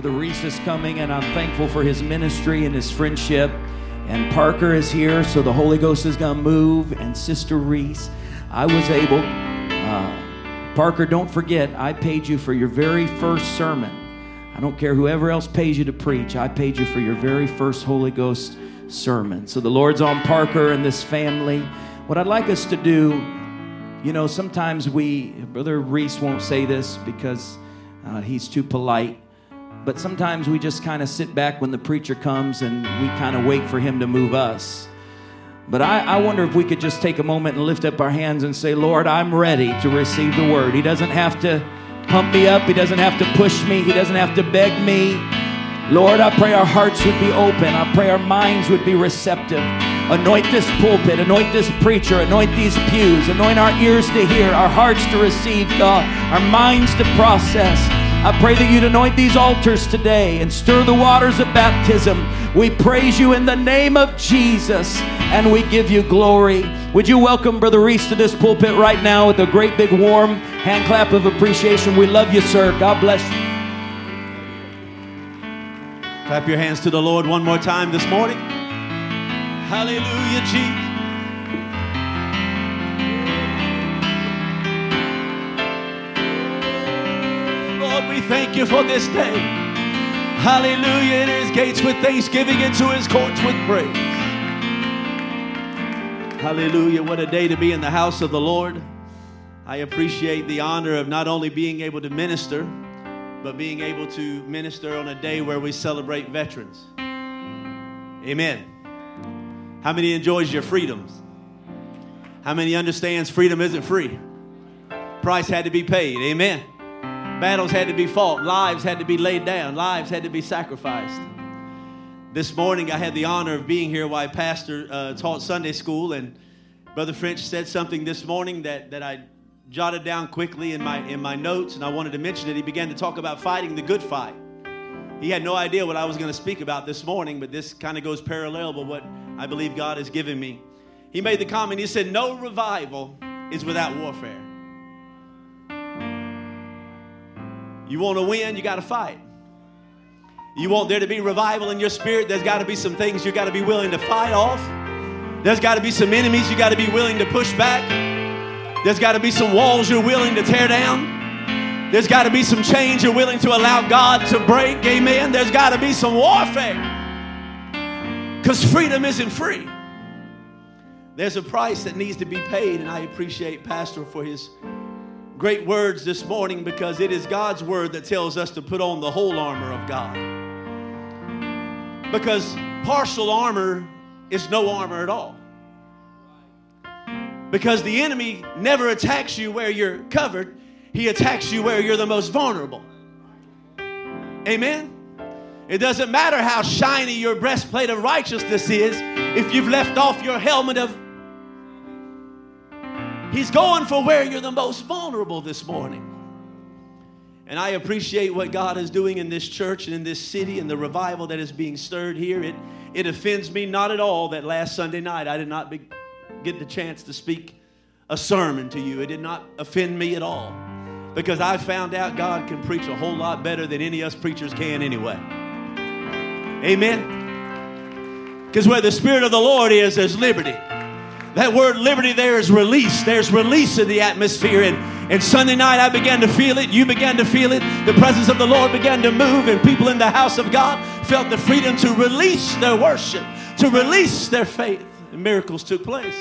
Brother Reese is coming, and I'm thankful for his ministry and his friendship. And Parker is here, so the Holy Ghost is going to move. And Sister Reese, I was able. Uh, Parker, don't forget, I paid you for your very first sermon. I don't care whoever else pays you to preach, I paid you for your very first Holy Ghost sermon. So the Lord's on Parker and this family. What I'd like us to do, you know, sometimes we, Brother Reese won't say this because uh, he's too polite, but sometimes we just kind of sit back when the preacher comes and we kind of wait for him to move us. But I, I, wonder if we could just take a moment and lift up our hands and say, Lord, I'm ready to receive the word. He doesn't have to pump me up, He doesn't have to push me, He doesn't have to beg me. Lord, I pray our hearts would be open, I pray our minds would be receptive. Anoint this pulpit, anoint this preacher, anoint these pews, anoint our ears to hear, our hearts to receive, God, our minds to process. I pray that you'd anoint these altars today and stir the waters of baptism. We praise you in the name of Jesus and we give you glory. Would you welcome Brother Reese to this pulpit right now with a great big warm hand clap of appreciation? We love you, sir. God bless you. Clap your hands to the Lord one more time this morning. Hallelujah, Jesus. We thank you for this day. Hallelujah. In his gates with thanksgiving, into his courts with praise. Hallelujah. What a day to be in the house of the Lord. I appreciate the honor of not only being able to minister, but being able to minister on a day where we celebrate veterans. Amen. How many enjoys your freedoms? How many understands freedom isn't free? Price had to be paid. Amen. Battles had to be fought. Lives had to be laid down. Lives had to be sacrificed. This morning, I had the honor of being here while Pastor uh, taught Sunday school, and Brother French said something this morning that, that I jotted down quickly in my, in my notes, and I wanted to mention it. He began to talk about fighting the good fight. He had no idea what I was going to speak about this morning, but this kind of goes parallel with what I believe God has given me. He made the comment, he said, No revival is without warfare. You want to win, you got to fight. You want there to be revival in your spirit, there's got to be some things you got to be willing to fight off. There's got to be some enemies you got to be willing to push back. There's got to be some walls you're willing to tear down. There's got to be some change you're willing to allow God to break. Amen. There's got to be some warfare. Because freedom isn't free. There's a price that needs to be paid, and I appreciate Pastor for his great words this morning because it is God's word that tells us to put on the whole armor of God. Because partial armor is no armor at all. Because the enemy never attacks you where you're covered, he attacks you where you're the most vulnerable. Amen? It doesn't matter how shiny your breastplate of righteousness is if you've left off your helmet of. He's going for where you're the most vulnerable this morning. And I appreciate what God is doing in this church and in this city and the revival that is being stirred here. It, it offends me not at all that last Sunday night I did not be, get the chance to speak a sermon to you. It did not offend me at all because I found out God can preach a whole lot better than any of us preachers can anyway. Amen. Because where the Spirit of the Lord is, there's liberty. That word liberty there is release. There's release in the atmosphere. And, and Sunday night, I began to feel it. You began to feel it. The presence of the Lord began to move, and people in the house of God felt the freedom to release their worship, to release their faith. And miracles took place.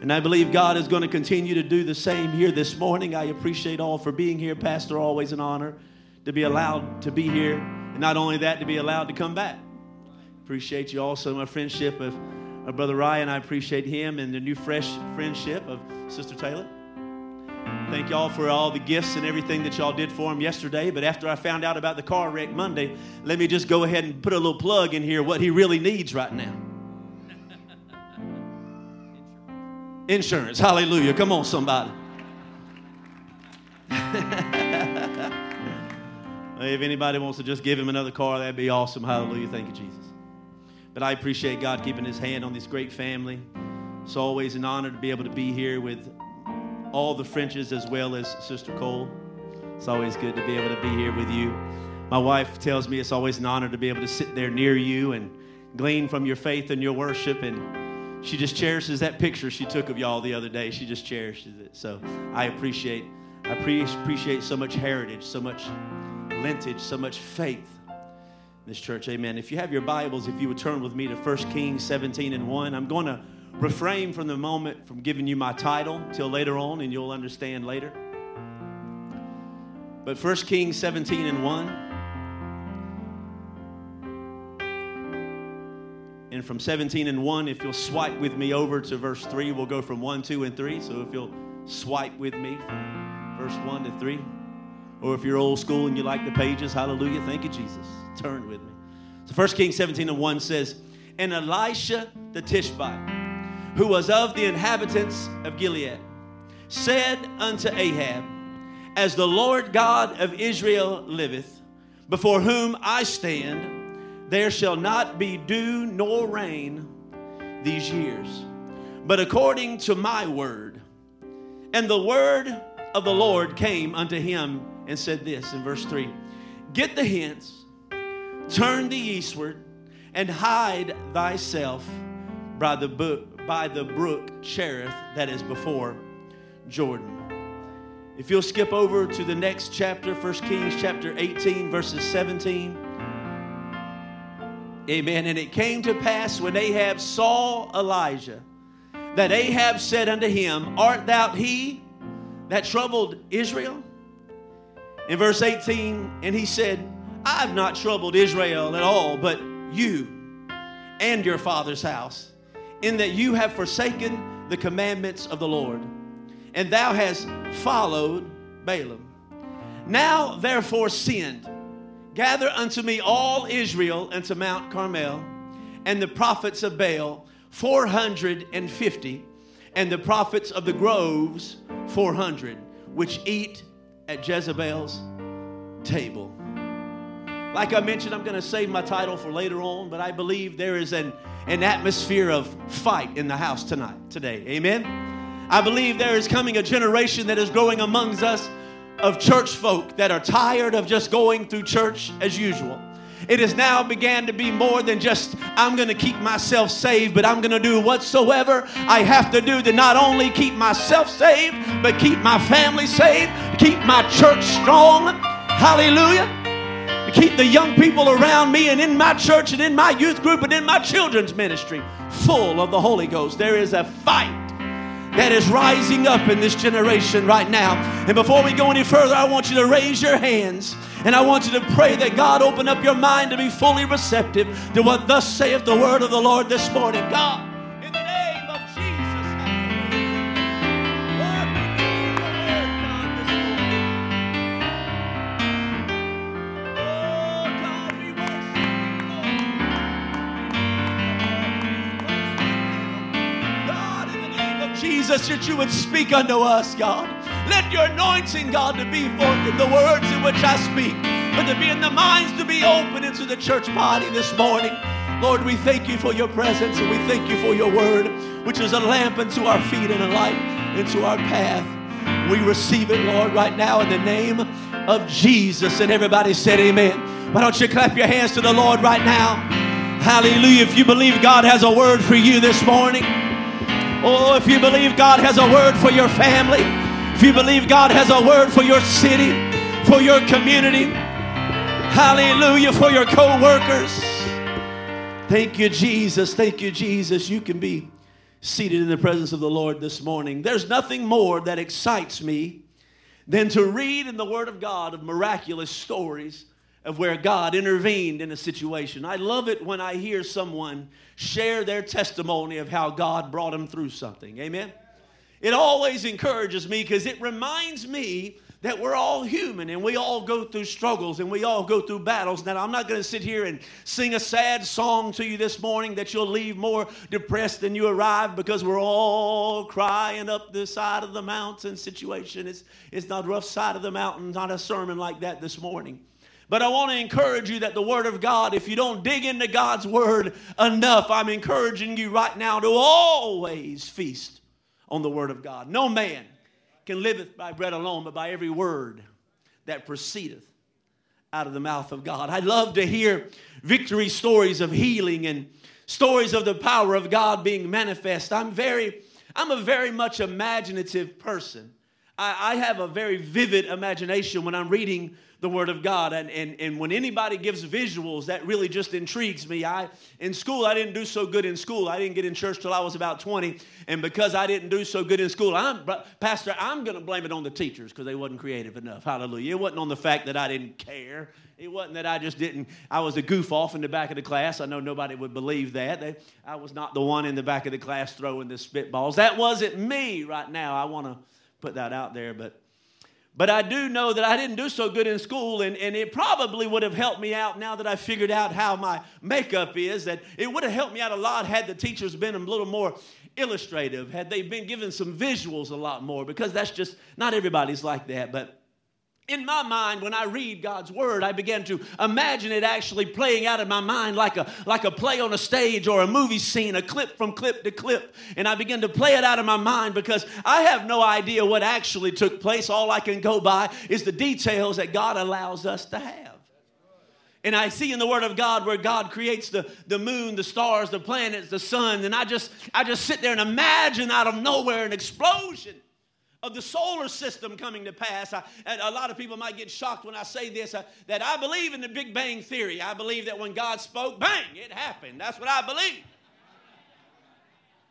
And I believe God is going to continue to do the same here this morning. I appreciate all for being here. Pastor, always an honor to be allowed to be here. And not only that, to be allowed to come back. Appreciate you also, my friendship of, of Brother Ryan. I appreciate him and the new fresh friendship of Sister Taylor. Thank y'all for all the gifts and everything that y'all did for him yesterday. But after I found out about the car wreck Monday, let me just go ahead and put a little plug in here what he really needs right now. Insurance. Hallelujah. Come on, somebody. if anybody wants to just give him another car, that'd be awesome. Hallelujah. Thank you, Jesus. But I appreciate God keeping his hand on this great family. It's always an honor to be able to be here with all the Frenches as well as Sister Cole. It's always good to be able to be here with you. My wife tells me it's always an honor to be able to sit there near you and glean from your faith and your worship. And she just cherishes that picture she took of y'all the other day. She just cherishes it. So I appreciate, I appreciate so much heritage, so much lineage, so much faith this church. Amen. If you have your Bibles, if you would turn with me to 1 Kings 17 and 1, I'm going to refrain from the moment from giving you my title till later on, and you'll understand later. But 1 Kings 17 and 1. And from 17 and 1, if you'll swipe with me over to verse 3, we'll go from 1, 2, and 3. So if you'll swipe with me from verse 1 to 3. Or if you're old school and you like the pages, hallelujah, thank you, Jesus. Turn with me. So 1 Kings 17 and 1 says, And Elijah the Tishbite, who was of the inhabitants of Gilead, said unto Ahab, As the Lord God of Israel liveth, before whom I stand, there shall not be dew nor rain these years, but according to my word. And the word of the Lord came unto him and said this in verse 3 Get the hence, turn the eastward, and hide thyself by the, by the brook Cherith that is before Jordan. If you'll skip over to the next chapter, 1 Kings chapter 18, verses 17. Amen. And it came to pass when Ahab saw Elijah that Ahab said unto him, Art thou he that troubled Israel? In verse 18, and he said, I've not troubled Israel at all, but you and your father's house, in that you have forsaken the commandments of the Lord, and thou hast followed Baalim. Now therefore send Gather unto me all Israel unto Mount Carmel, and the prophets of Baal, 450, and the prophets of the groves, 400, which eat at Jezebel's table. Like I mentioned, I'm going to save my title for later on, but I believe there is an, an atmosphere of fight in the house tonight, today. Amen? I believe there is coming a generation that is growing amongst us of church folk that are tired of just going through church as usual. It has now began to be more than just, I'm going to keep myself saved, but I'm going to do whatsoever I have to do to not only keep myself saved, but keep my family saved, keep my church strong. Hallelujah. To keep the young people around me and in my church and in my youth group and in my children's ministry full of the Holy Ghost. There is a fight that is rising up in this generation right now. And before we go any further, I want you to raise your hands and I want you to pray that God open up your mind to be fully receptive to what thus saith the word of the Lord this morning. God, Jesus, that you would speak unto us, God. Let your anointing, God, to be forth in the words in which I speak, but to be in the minds to be open into the church body this morning. Lord, we thank you for your presence and we thank you for your word, which is a lamp unto our feet and a light into our path. We receive it, Lord, right now in the name of Jesus. And everybody said, Amen. Why don't you clap your hands to the Lord right now? Hallelujah. If you believe God has a word for you this morning, Oh, if you believe God has a word for your family, if you believe God has a word for your city, for your community, hallelujah, for your co workers. Thank you, Jesus. Thank you, Jesus. You can be seated in the presence of the Lord this morning. There's nothing more that excites me than to read in the Word of God of miraculous stories of where God intervened in a situation. I love it when I hear someone share their testimony of how God brought them through something. Amen. It always encourages me because it reminds me that we're all human and we all go through struggles and we all go through battles. Now, I'm not going to sit here and sing a sad song to you this morning that you'll leave more depressed than you arrived because we're all crying up the side of the mountain situation. It's, it's not rough side of the mountain, not a sermon like that this morning. But I want to encourage you that the Word of God, if you don't dig into God's Word enough, I'm encouraging you right now to always feast on the Word of God. No man can liveth by bread alone, but by every word that proceedeth out of the mouth of God. I love to hear victory stories of healing and stories of the power of God being manifest. I'm very, I'm a very much imaginative person. I have a very vivid imagination when I'm reading the Word of God. And, and, and when anybody gives visuals, that really just intrigues me. I in school, I didn't do so good in school. I didn't get in church till I was about 20. And because I didn't do so good in school, I'm Pastor, I'm gonna blame it on the teachers because they wasn't creative enough. Hallelujah. It wasn't on the fact that I didn't care. It wasn't that I just didn't, I was a goof off in the back of the class. I know nobody would believe that. They, I was not the one in the back of the class throwing the spitballs. That wasn't me right now. I want to put that out there, but but I do know that I didn't do so good in school, and, and it probably would have helped me out now that I figured out how my makeup is. That it would have helped me out a lot had the teachers been a little more illustrative, had they been given some visuals a lot more, because that's just not everybody's like that. But in my mind, when I read God's word, I begin to imagine it actually playing out in my mind like a, like a play on a stage or a movie scene, a clip from clip to clip. And I begin to play it out in my mind because I have no idea what actually took place. All I can go by is the details that God allows us to have. And I see in the Word of God where God creates the, the moon, the stars, the planets, the sun, and I just I just sit there and imagine out of nowhere an explosion of the solar system coming to pass. A lot of people might get shocked when I say this uh, that I believe in the Big Bang Theory. I believe that when God spoke, bang, it happened. That's what I believe.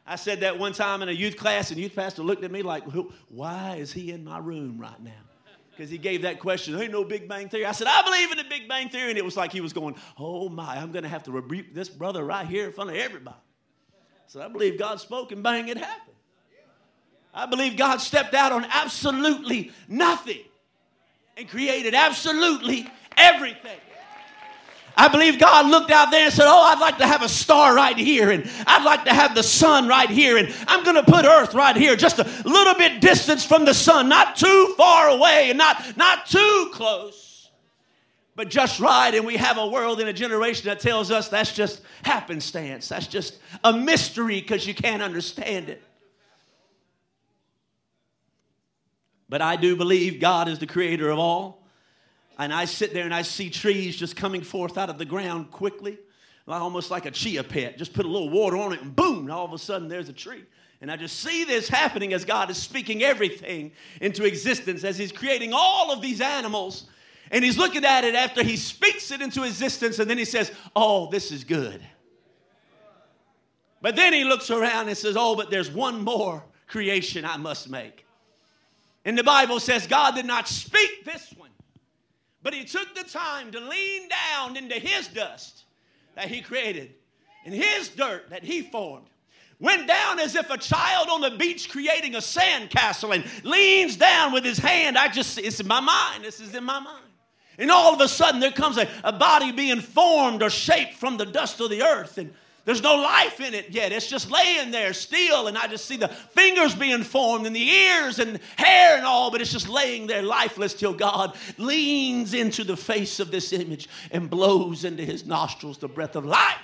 I said that one time in a youth class, and youth pastor looked at me like, why is he in my room right now? Because he gave that question, ain't no Big Bang Theory. I said, I believe in the Big Bang Theory. And it was like he was going, oh my, I'm going to have to rebuke this brother right here in front of everybody. So I believe God spoke, and bang, it happened. I believe God stepped out on absolutely nothing and created absolutely everything. I believe God looked out there and said, Oh, I'd like to have a star right here, and I'd like to have the sun right here, and I'm going to put earth right here, just a little bit distance from the sun, not too far away and not, not too close, but just right. And we have a world and a generation that tells us that's just happenstance, that's just a mystery because you can't understand it. But I do believe God is the creator of all. And I sit there and I see trees just coming forth out of the ground quickly, almost like a chia pet. Just put a little water on it and boom, all of a sudden there's a tree. And I just see this happening as God is speaking everything into existence, as He's creating all of these animals. And He's looking at it after He speaks it into existence, and then He says, Oh, this is good. But then He looks around and says, Oh, but there's one more creation I must make. And the Bible says God did not speak this one, but He took the time to lean down into His dust that He created and His dirt that He formed. Went down as if a child on the beach creating a sandcastle and leans down with his hand. I just, it's in my mind. This is in my mind. And all of a sudden, there comes a, a body being formed or shaped from the dust of the earth. And there's no life in it yet. It's just laying there still, and I just see the fingers being formed and the ears and hair and all, but it's just laying there lifeless till God leans into the face of this image and blows into his nostrils the breath of life.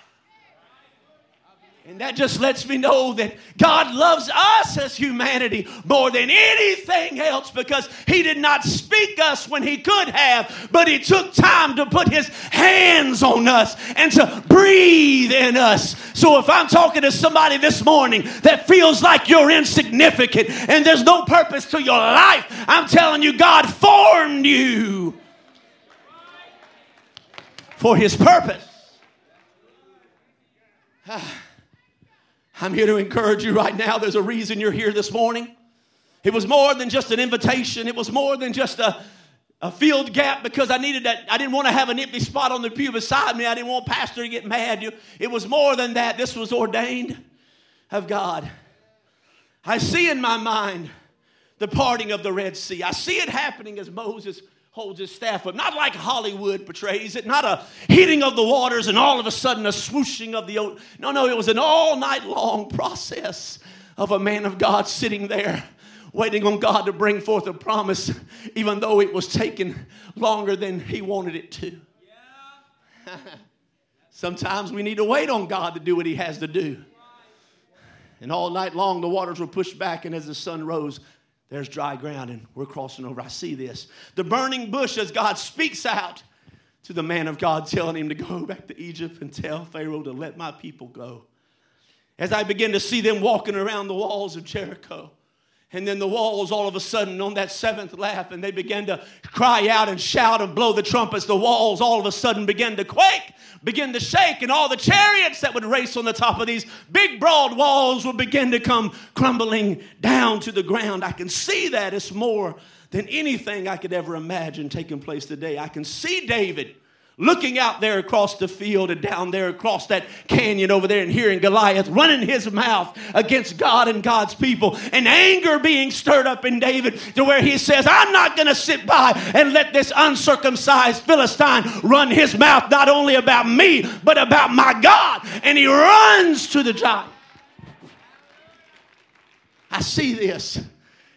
And that just lets me know that God loves us as humanity more than anything else because He did not speak us when He could have, but He took time to put His hands on us and to breathe in us. So if I'm talking to somebody this morning that feels like you're insignificant and there's no purpose to your life, I'm telling you, God formed you for His purpose. I'm here to encourage you right now. There's a reason you're here this morning. It was more than just an invitation, it was more than just a, a field gap because I needed that. I didn't want to have an empty spot on the pew beside me. I didn't want pastor to get mad. You, it was more than that. This was ordained of God. I see in my mind the parting of the Red Sea. I see it happening as Moses holds his staff up. Not like Hollywood portrays it, not a heating of the waters and all of a sudden a swooshing of the ocean. No, no, it was an all night long process of a man of God sitting there waiting on God to bring forth a promise, even though it was taking longer than he wanted it to. Yeah. Sometimes we need to wait on God to do what he has to do. And all night long, the waters were pushed back, and as the sun rose, there's dry ground, and we're crossing over. I see this. The burning bush, as God speaks out to the man of God, telling him to go back to Egypt and tell Pharaoh to let my people go. As I begin to see them walking around the walls of Jericho, and then the walls all of a sudden on that seventh lap, and they began to cry out and shout and blow the trumpets. The walls all of a sudden began to quake, begin to shake, and all the chariots that would race on the top of these big, broad walls would begin to come crumbling down to the ground. I can see that. It's more than anything I could ever imagine taking place today. I can see David looking out there across the field and down there across that canyon over there and hearing Goliath running his mouth against God and God's people, and anger being stirred up in David to where he says, I'm not going to sit by and let this uncircumcised Philistine run his mouth not only about me, but about my God. And he runs to the giant. I see this,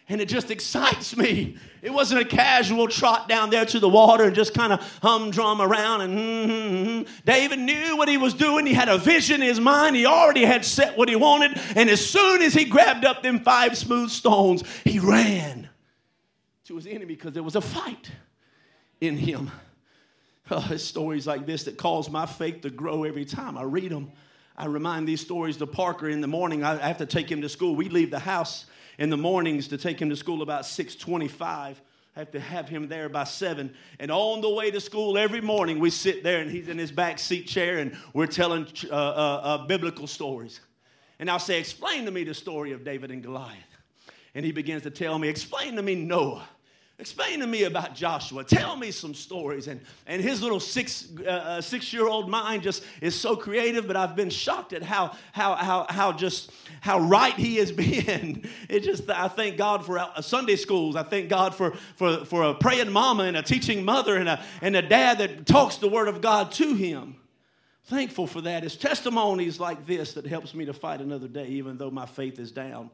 and it just excites me it wasn't a casual trot down there to the water and just kind of humdrum around. And mm-hmm. David knew what he was doing. He had a vision in his mind. He already had set what he wanted. And as soon as he grabbed up them five smooth stones, he ran to his enemy because there was a fight in him. Oh, stories like this that cause my faith to grow every time I read them. I remind these stories to Parker in the morning. I have to take him to school. We leave the house in the mornings to take him to school about 625. I have to have him there by seven. And on the way to school every morning, we sit there and he's in his back seat chair and we're telling uh, uh, uh, biblical stories. And I'll say, Explain to me the story of David and Goliath. And he begins to tell me, Explain to me Noah. Explain to me about Joshua. Tell me some stories. And, and his little six, uh, uh six year old mind just is so creative, but I've been shocked at how, how, how, how just how right he has been. It just, I thank God for uh, Sunday schools. I thank God for, for, for a praying mama and a teaching mother and a, and a dad that talks the word of God to him. Thankful for that. It's testimonies like this that helps me to fight another day, even though my faith is down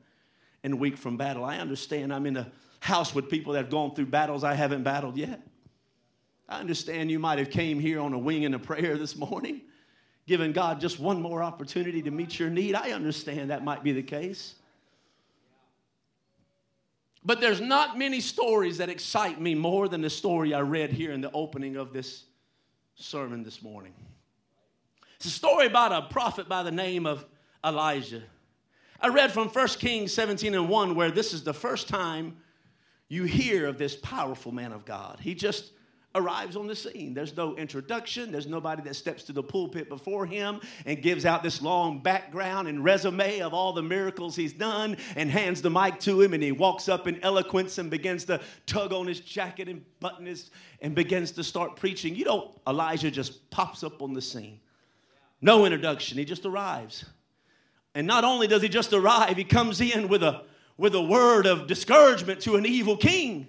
and weak from battle. I understand I'm in a house with people that have gone through battles I haven't battled yet. I understand you might have came here on a wing and a prayer this morning, giving God just one more opportunity to meet your need. I understand that might be the case. But there's not many stories that excite me more than the story I read here in the opening of this sermon this morning. It's a story about a prophet by the name of Elijah. I read from 1 Kings 17 and 1 where this is the first time you hear of this powerful man of God. He just arrives on the scene. There's no introduction, there's nobody that steps to the pulpit before him and gives out this long background and resume of all the miracles he's done and hands the mic to him and he walks up in eloquence and begins to tug on his jacket and button his and begins to start preaching. You know, Elijah just pops up on the scene. No introduction, he just arrives. And not only does he just arrive, he comes in with a with a word of discouragement to an evil king.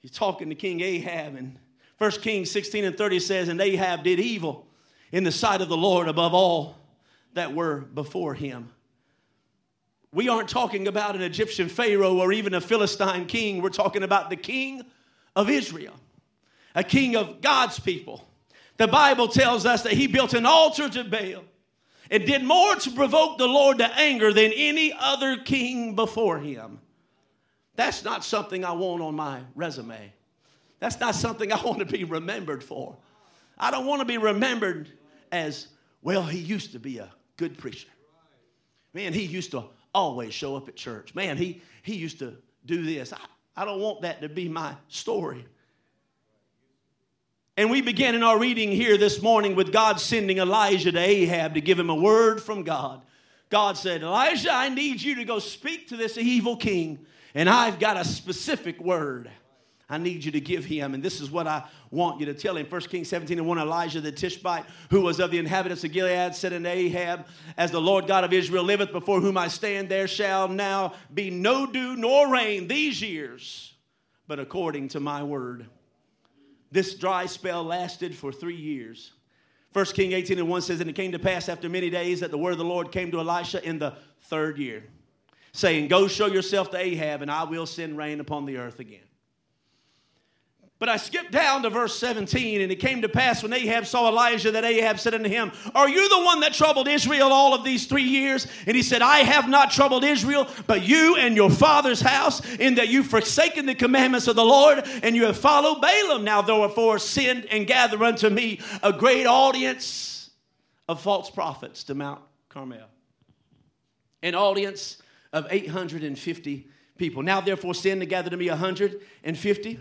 He's talking to King Ahab, and 1 Kings 16 and 30 says, And Ahab did evil in the sight of the Lord above all that were before him. We aren't talking about an Egyptian Pharaoh or even a Philistine king. We're talking about the king of Israel, a king of God's people. The Bible tells us that he built an altar to Baal and did more to provoke the Lord to anger than any other king before him. That's not something I want on my resume. That's not something I want to be remembered for. I don't want to be remembered as, well, he used to be a good preacher. Man, he used to always show up at church. Man, he, he used to do this. I, I don't want that to be my story. And we began in our reading here this morning with God sending Elijah to Ahab to give him a word from God. God said, Elijah, I need you to go speak to this evil king, and I've got a specific word. I need you to give him. And this is what I want you to tell him. 1 Kings 17 and 1 Elijah the Tishbite, who was of the inhabitants of Gilead, said unto Ahab, As the Lord God of Israel liveth, before whom I stand, there shall now be no dew nor rain these years, but according to my word. This dry spell lasted for three years. 1 King 18 and 1 says, And it came to pass after many days that the word of the Lord came to Elijah in the third year, saying, Go show yourself to Ahab, and I will send rain upon the earth again. But I skipped down to verse 17, and it came to pass when Ahab saw Elijah that Ahab said unto him, Are you the one that troubled Israel all of these three years? And he said, I have not troubled Israel, but you and your father's house, in that you've forsaken the commandments of the Lord, and you have followed Baalim. Now therefore send and gather unto me a great audience of false prophets to Mount Carmel. An audience of 850 people. Now therefore send to gather to me 150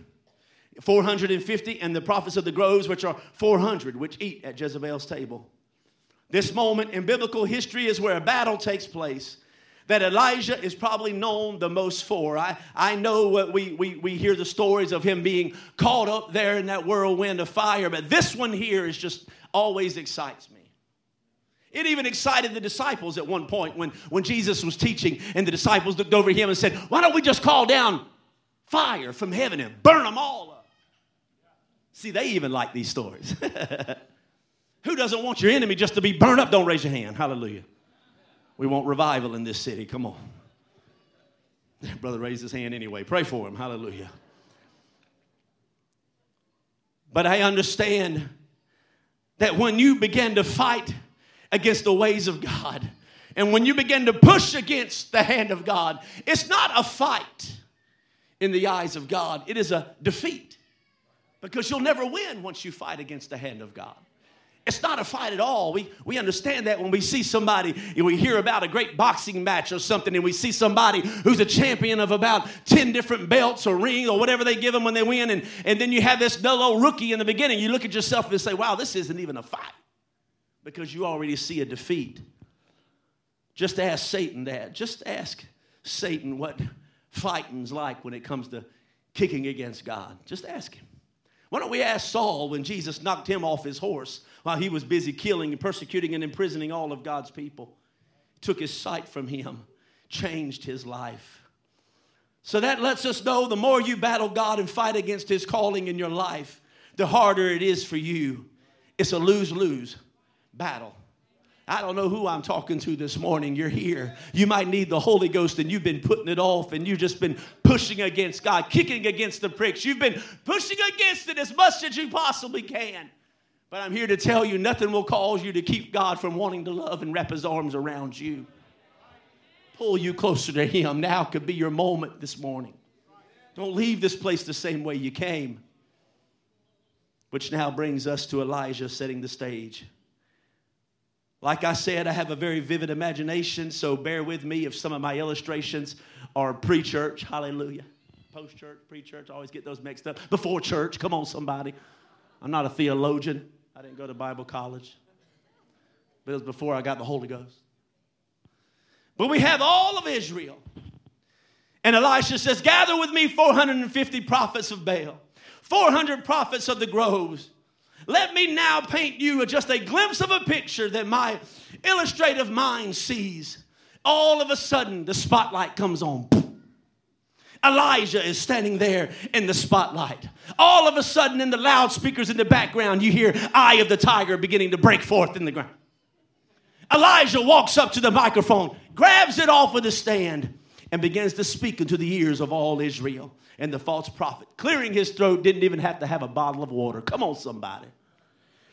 450, and the prophets of the groves, which are 400, which eat at Jezebel's table. This moment in biblical history is where a battle takes place that Elijah is probably known the most for. I, I know what we, we, we hear the stories of him being caught up there in that whirlwind of fire, but this one here is just always excites me. It even excited the disciples at one point when, when Jesus was teaching, and the disciples looked over him and said, Why don't we just call down fire from heaven and burn them all up? See, they even like these stories. Who doesn't want your enemy just to be burned up? Don't raise your hand. Hallelujah. We want revival in this city. Come on. Brother raised his hand anyway. Pray for him. Hallelujah. But I understand that when you begin to fight against the ways of God, and when you begin to push against the hand of God, it's not a fight in the eyes of God, it is a defeat because you'll never win once you fight against the hand of God. It's not a fight at all. We, we understand that when we see somebody, we hear about a great boxing match or something, and we see somebody who's a champion of about 10 different belts or rings or whatever they give them when they win, and, and then you have this dull old rookie in the beginning. You look at yourself and say, wow, this isn't even a fight because you already see a defeat. Just ask Satan that. Just ask Satan what fighting's like when it comes to kicking against God. Just ask him. Why don't we ask Saul when Jesus knocked him off his horse while he was busy killing and persecuting and imprisoning all of God's people? Took his sight from him, changed his life. So that lets us know the more you battle God and fight against his calling in your life, the harder it is for you. It's a lose lose battle. I don't know who I'm talking to this morning. You're here. You might need the Holy Ghost and you've been putting it off and you've just been pushing against God, kicking against the pricks. You've been pushing against it as much as you possibly can. But I'm here to tell you nothing will cause you to keep God from wanting to love and wrap his arms around you. Pull you closer to him. Now could be your moment this morning. Don't leave this place the same way you came. Which now brings us to Elijah setting the stage. Like I said, I have a very vivid imagination, so bear with me if some of my illustrations are pre church. Hallelujah. Post church, pre church, always get those mixed up. Before church, come on, somebody. I'm not a theologian, I didn't go to Bible college, but it was before I got the Holy Ghost. But we have all of Israel. And Elijah says, Gather with me 450 prophets of Baal, 400 prophets of the groves let me now paint you just a glimpse of a picture that my illustrative mind sees. All of a sudden, the spotlight comes on. Elijah is standing there in the spotlight. All of a sudden, in the loudspeakers in the background, you hear Eye of the Tiger beginning to break forth in the ground. Elijah walks up to the microphone, grabs it off of the stand, and begins to speak into the ears of all Israel. And the false prophet, clearing his throat, didn't even have to have a bottle of water. Come on, somebody.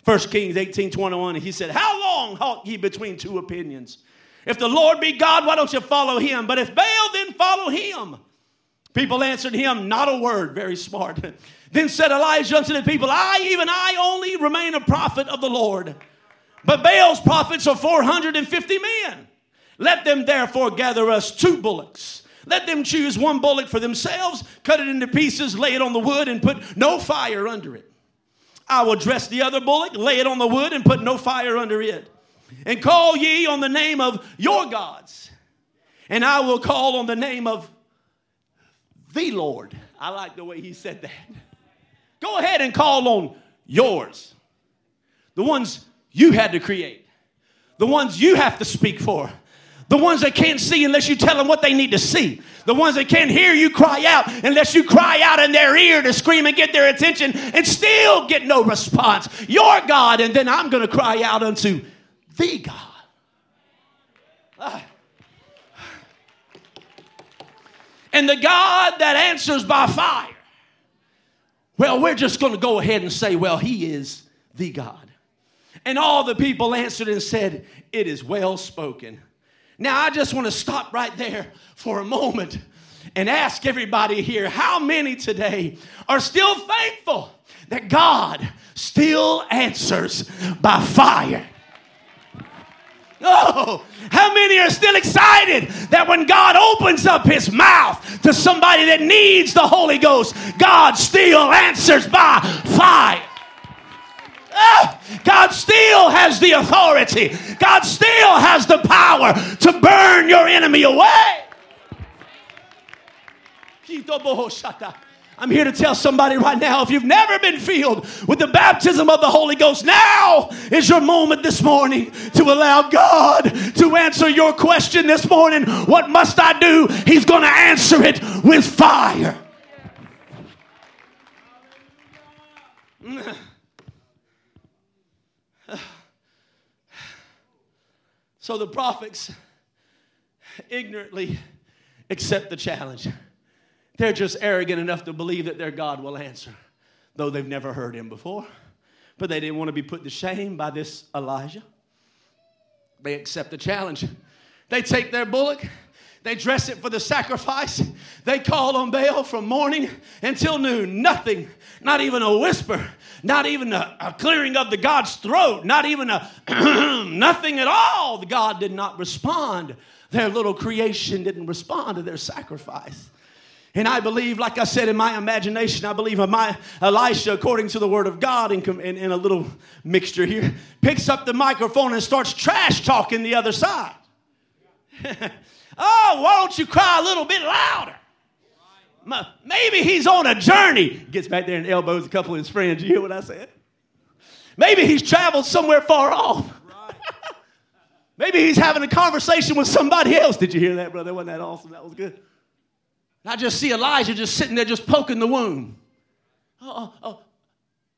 1 Kings 18 21, and he said, How long halt ye between two opinions? If the Lord be God, why don't you follow him? But if Baal, then follow him. People answered him, Not a word. Very smart. then said Elijah unto the people, I, even I only, remain a prophet of the Lord. But Baal's prophets are 450 men. Let them therefore gather us two bullocks. Let them choose one bullock for themselves, cut it into pieces, lay it on the wood, and put no fire under it. I will dress the other bullock, lay it on the wood, and put no fire under it. And call ye on the name of your gods. And I will call on the name of the Lord. I like the way he said that. Go ahead and call on yours. The ones you had to create, the ones you have to speak for, the ones that can't see unless you tell them what they need to see. The ones that can't hear you cry out unless you cry out in their ear to scream and get their attention and still get no response. Your God, and then I'm going to cry out unto the God. Ah. And the God that answers by fire Well, we're just going to go ahead and say, Well, he is the God. And all the people answered and said, It is well spoken. Now, I just want to stop right there for a moment and ask everybody here how many today are still thankful that God still answers by fire? Oh, how many are still excited that when God opens up his mouth to somebody that needs the Holy Ghost, God still answers by fire? Oh, God still has the authority. God still has the power to burn your enemy away. I'm here to tell somebody right now if you've never been filled with the baptism of the Holy Ghost, now is your moment this morning to allow God to answer your question this morning. What must I do? He's going to answer it with fire. So the prophets ignorantly accept the challenge. They're just arrogant enough to believe that their God will answer, though they've never heard him before. But they didn't want to be put to shame by this Elijah. They accept the challenge. They take their bullock, they dress it for the sacrifice. They call on Baal from morning until noon. Nothing, not even a whisper, not even a, a clearing of the God's throat, not even a nothing at all. The God did not respond. Their little creation didn't respond to their sacrifice. And I believe, like I said in my imagination, I believe my Elijah, according to the word of God, in, in, in a little mixture here, picks up the microphone and starts trash talking the other side. oh, why don't you cry a little bit louder? Maybe he's on a journey. Gets back there and elbows a couple of his friends. You hear what I said? Maybe he's traveled somewhere far off. Maybe he's having a conversation with somebody else. Did you hear that, brother? Wasn't that awesome? That was good. I just see Elijah just sitting there, just poking the wound. Oh, oh, oh,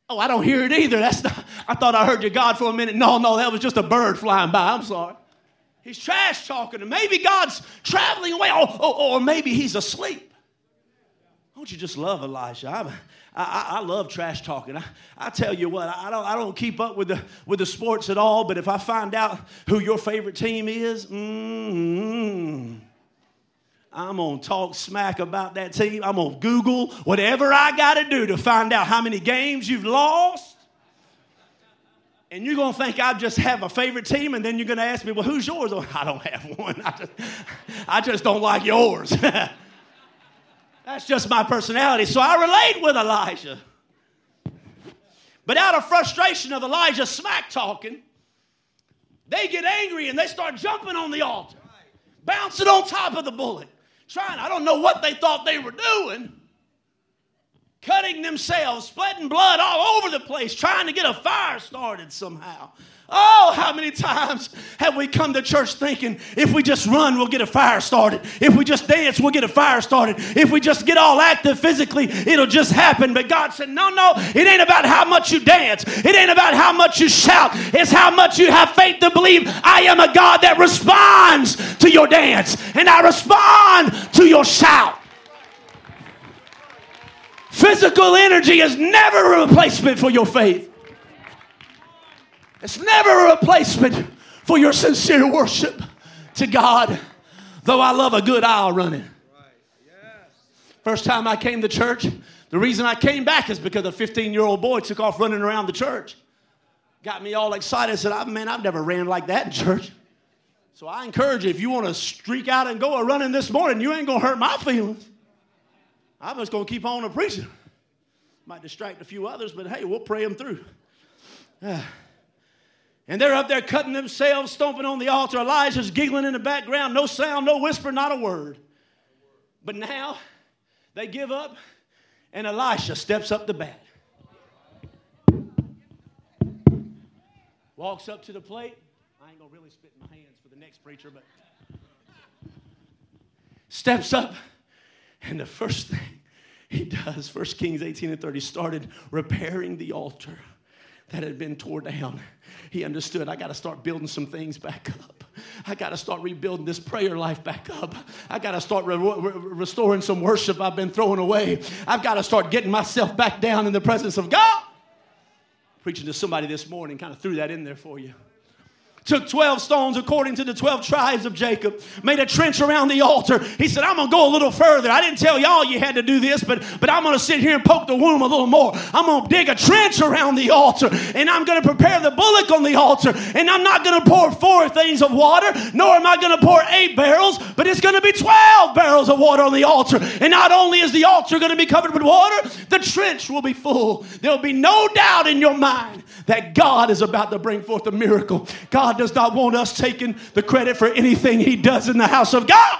oh, I don't hear it either. That's not, I thought I heard your God for a minute. No, no, that was just a bird flying by. I'm sorry. He's trash talking, and maybe God's traveling away, or, or, or maybe he's asleep. Don't you just love Elijah? I, I, I, love trash talking. I, I tell you what, I don't, I don't keep up with the, with the sports at all, but if I find out who your favorite team is, mm-hmm. I'm going to talk smack about that team. I'm going to Google whatever I got to do to find out how many games you've lost. And you're going to think I just have a favorite team, and then you're going to ask me, well, who's yours? Oh, I don't have one. I just, I just don't like yours. That's just my personality. So I relate with Elijah. But out of frustration of Elijah smack talking, they get angry and they start jumping on the altar, bouncing on top of the bullet, trying, I don't know what they thought they were doing, cutting themselves, splitting blood all over the place, trying to get a fire started somehow. Oh, how many times have we come to church thinking if we just run, we'll get a fire started. If we just dance, we'll get a fire started. If we just get all active physically, it'll just happen. But God said, no, no, it ain't about how much you dance. It ain't about how much you shout. It's how much you have faith to believe I am a God that responds to your dance and I respond to your shout. Physical energy is never a replacement for your faith. It's never a replacement for your sincere worship to God. Though I love a good aisle running. First time I came to church, the reason I came back is because a 15 year old boy took off running around the church. Got me all excited. Said, Man, I've never ran like that in church. So I encourage you, if you want to streak out and go a running this morning, you ain't going to hurt my feelings. I'm just going to keep on a preaching. Might distract a few others, but hey, we'll pray them through. And they're up there cutting themselves, stomping on the altar. Elijah's giggling in the background, no sound, no whisper, not a word. But now they give up, and Elijah steps up the bat. Walks up to the plate. I ain't gonna really spit in my hands for the next preacher, but steps up, and the first thing he does, 1 Kings 18 and 30, started repairing the altar that had been torn down. He understood I got to start building some things back up. I got to start rebuilding this prayer life back up. I got to start re- re- restoring some worship I've been throwing away. I've got to start getting myself back down in the presence of God. Preaching to somebody this morning, kind of threw that in there for you took 12 stones according to the 12 tribes of Jacob, made a trench around the altar. He said, I'm going to go a little further. I didn't tell y'all you had to do this, but, but I'm going to sit here and poke the womb a little more. I'm going to dig a trench around the altar, and I'm going to prepare the bullock on the altar, and I'm not going to pour four things of water, nor am I going to pour eight barrels, but it's going to be 12 barrels of water on the altar. And not only is the altar going to be covered with water, the trench will be full. There'll be no doubt in your mind that God is about to bring forth a miracle. God does not want us taking the credit for anything He does in the house of God.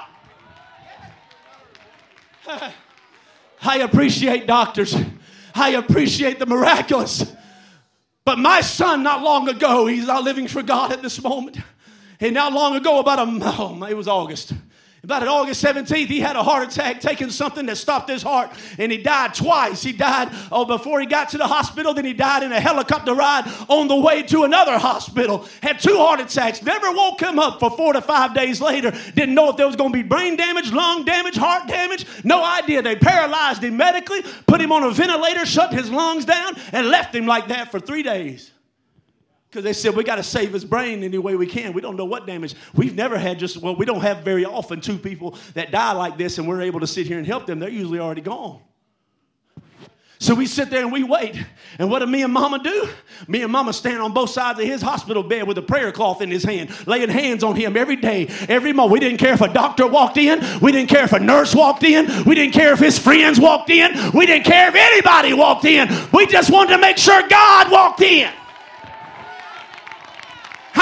I appreciate doctors, I appreciate the miraculous. But my son, not long ago, he's not living for God at this moment. And not long ago, about a, oh, it was August. About August 17th, he had a heart attack, taking something that stopped his heart, and he died twice. He died oh, before he got to the hospital, then he died in a helicopter ride on the way to another hospital. Had two heart attacks, never woke him up for four to five days later. Didn't know if there was going to be brain damage, lung damage, heart damage. No idea. They paralyzed him medically, put him on a ventilator, shut his lungs down, and left him like that for three days because they said we got to save his brain any way we can. We don't know what damage. We've never had just, well, we don't have very often two people that die like this and we're able to sit here and help them. They're usually already gone. So we sit there and we wait. And what do me and mama do? Me and mama stand on both sides of his hospital bed with a prayer cloth in his hand, laying hands on him every day, every moment. We didn't care if a doctor walked in. We didn't care if a nurse walked in. We didn't care if his friends walked in. We didn't care if anybody walked in. We just wanted to make sure God walked in.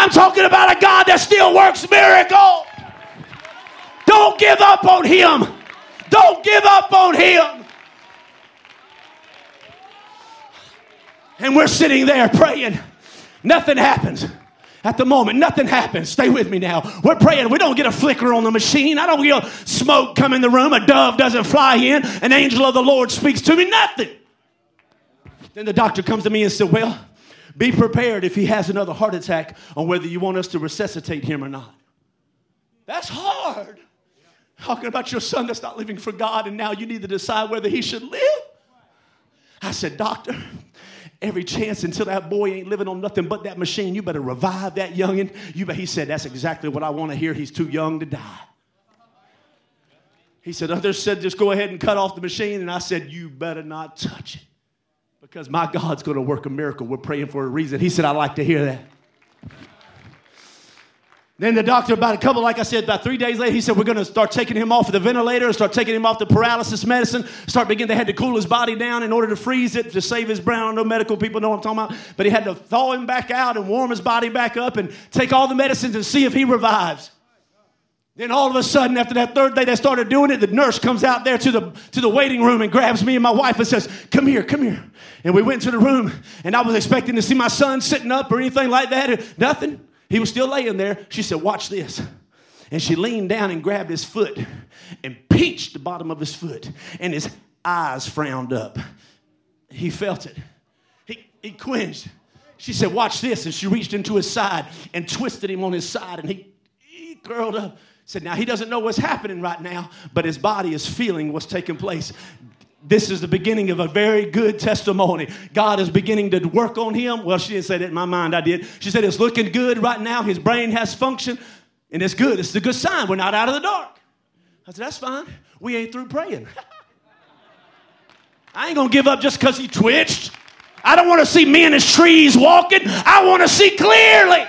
I'm talking about a God that still works miracles. Don't give up on him. Don't give up on him. And we're sitting there praying. Nothing happens. At the moment, nothing happens. Stay with me now. We're praying. We don't get a flicker on the machine. I don't get smoke come in the room. A dove doesn't fly in. An angel of the Lord speaks to me. Nothing. Then the doctor comes to me and said, Well, be prepared if he has another heart attack on whether you want us to resuscitate him or not. That's hard. Talking about your son that's not living for God, and now you need to decide whether he should live. I said, Doctor, every chance until that boy ain't living on nothing but that machine, you better revive that youngin'. You he said, That's exactly what I want to hear. He's too young to die. He said, Others said, just go ahead and cut off the machine. And I said, You better not touch it because my God's going to work a miracle. We're praying for a reason. He said, I like to hear that. Then the doctor, about a couple, like I said, about three days later, he said, We're going to start taking him off of the ventilator, and start taking him off the paralysis medicine, start beginning. They had to cool his body down in order to freeze it to save his brain. Know medical people know what I'm talking about. But he had to thaw him back out and warm his body back up and take all the medicines and see if he revives. Then all of a sudden, after that third day they started doing it, the nurse comes out there to the, to the waiting room and grabs me and my wife and says, Come here, come here. And we went to the room, and I was expecting to see my son sitting up or anything like that. Nothing. He was still laying there. She said, Watch this. And she leaned down and grabbed his foot and pinched the bottom of his foot, and his eyes frowned up. He felt it. He, he quenched. She said, Watch this. And she reached into his side and twisted him on his side, and he, he curled up said, Now he doesn't know what's happening right now, but his body is feeling what's taking place. This is the beginning of a very good testimony. God is beginning to work on him. Well, she didn't say that in my mind, I did. She said, It's looking good right now. His brain has function, and it's good. It's a good sign. We're not out of the dark. I said, That's fine. We ain't through praying. I ain't gonna give up just because he twitched. I don't want to see me and his trees walking. I want to see clearly.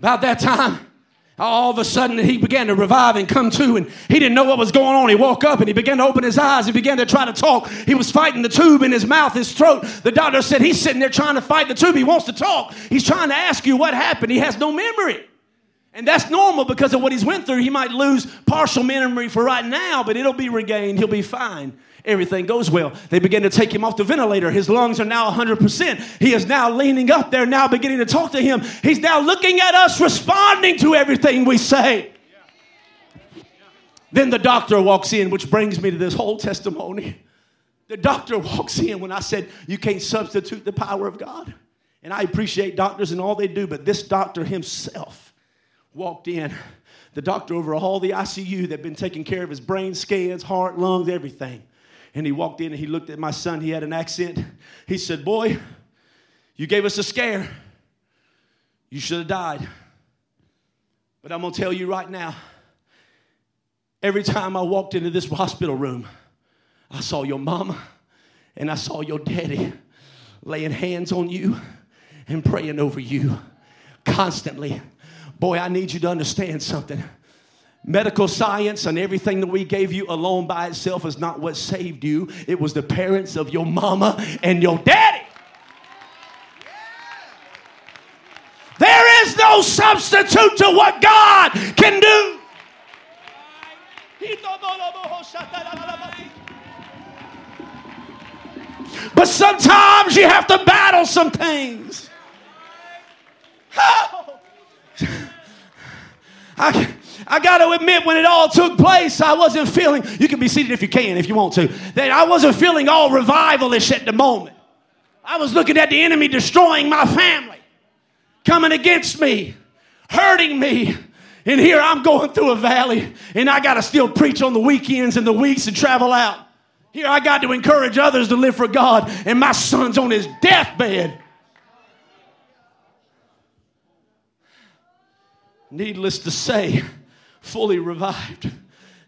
About that time, all of a sudden he began to revive and come to and he didn't know what was going on. He woke up and he began to open his eyes he began to try to talk. He was fighting the tube in his mouth his throat. The doctor said he's sitting there trying to fight the tube. He wants to talk. He's trying to ask you what happened. He has no memory. And that's normal because of what he's went through. He might lose partial memory for right now but it'll be regained. He'll be fine Everything goes well. They begin to take him off the ventilator. His lungs are now 100%. He is now leaning up there, now beginning to talk to him. He's now looking at us, responding to everything we say. Then the doctor walks in, which brings me to this whole testimony. The doctor walks in when I said, You can't substitute the power of God. And I appreciate doctors and all they do, but this doctor himself walked in. The doctor over all the ICU that had been taking care of his brain scans, heart, lungs, everything. And he walked in and he looked at my son. He had an accent. He said, Boy, you gave us a scare. You should have died. But I'm going to tell you right now every time I walked into this hospital room, I saw your mama and I saw your daddy laying hands on you and praying over you constantly. Boy, I need you to understand something. Medical science and everything that we gave you alone by itself is not what saved you. It was the parents of your mama and your daddy. There is no substitute to what God can do. But sometimes you have to battle some things. I, I got to admit, when it all took place, I wasn't feeling, you can be seated if you can, if you want to, that I wasn't feeling all revivalish at the moment. I was looking at the enemy destroying my family, coming against me, hurting me. And here I'm going through a valley, and I got to still preach on the weekends and the weeks and travel out. Here I got to encourage others to live for God, and my son's on his deathbed. Needless to say, fully revived.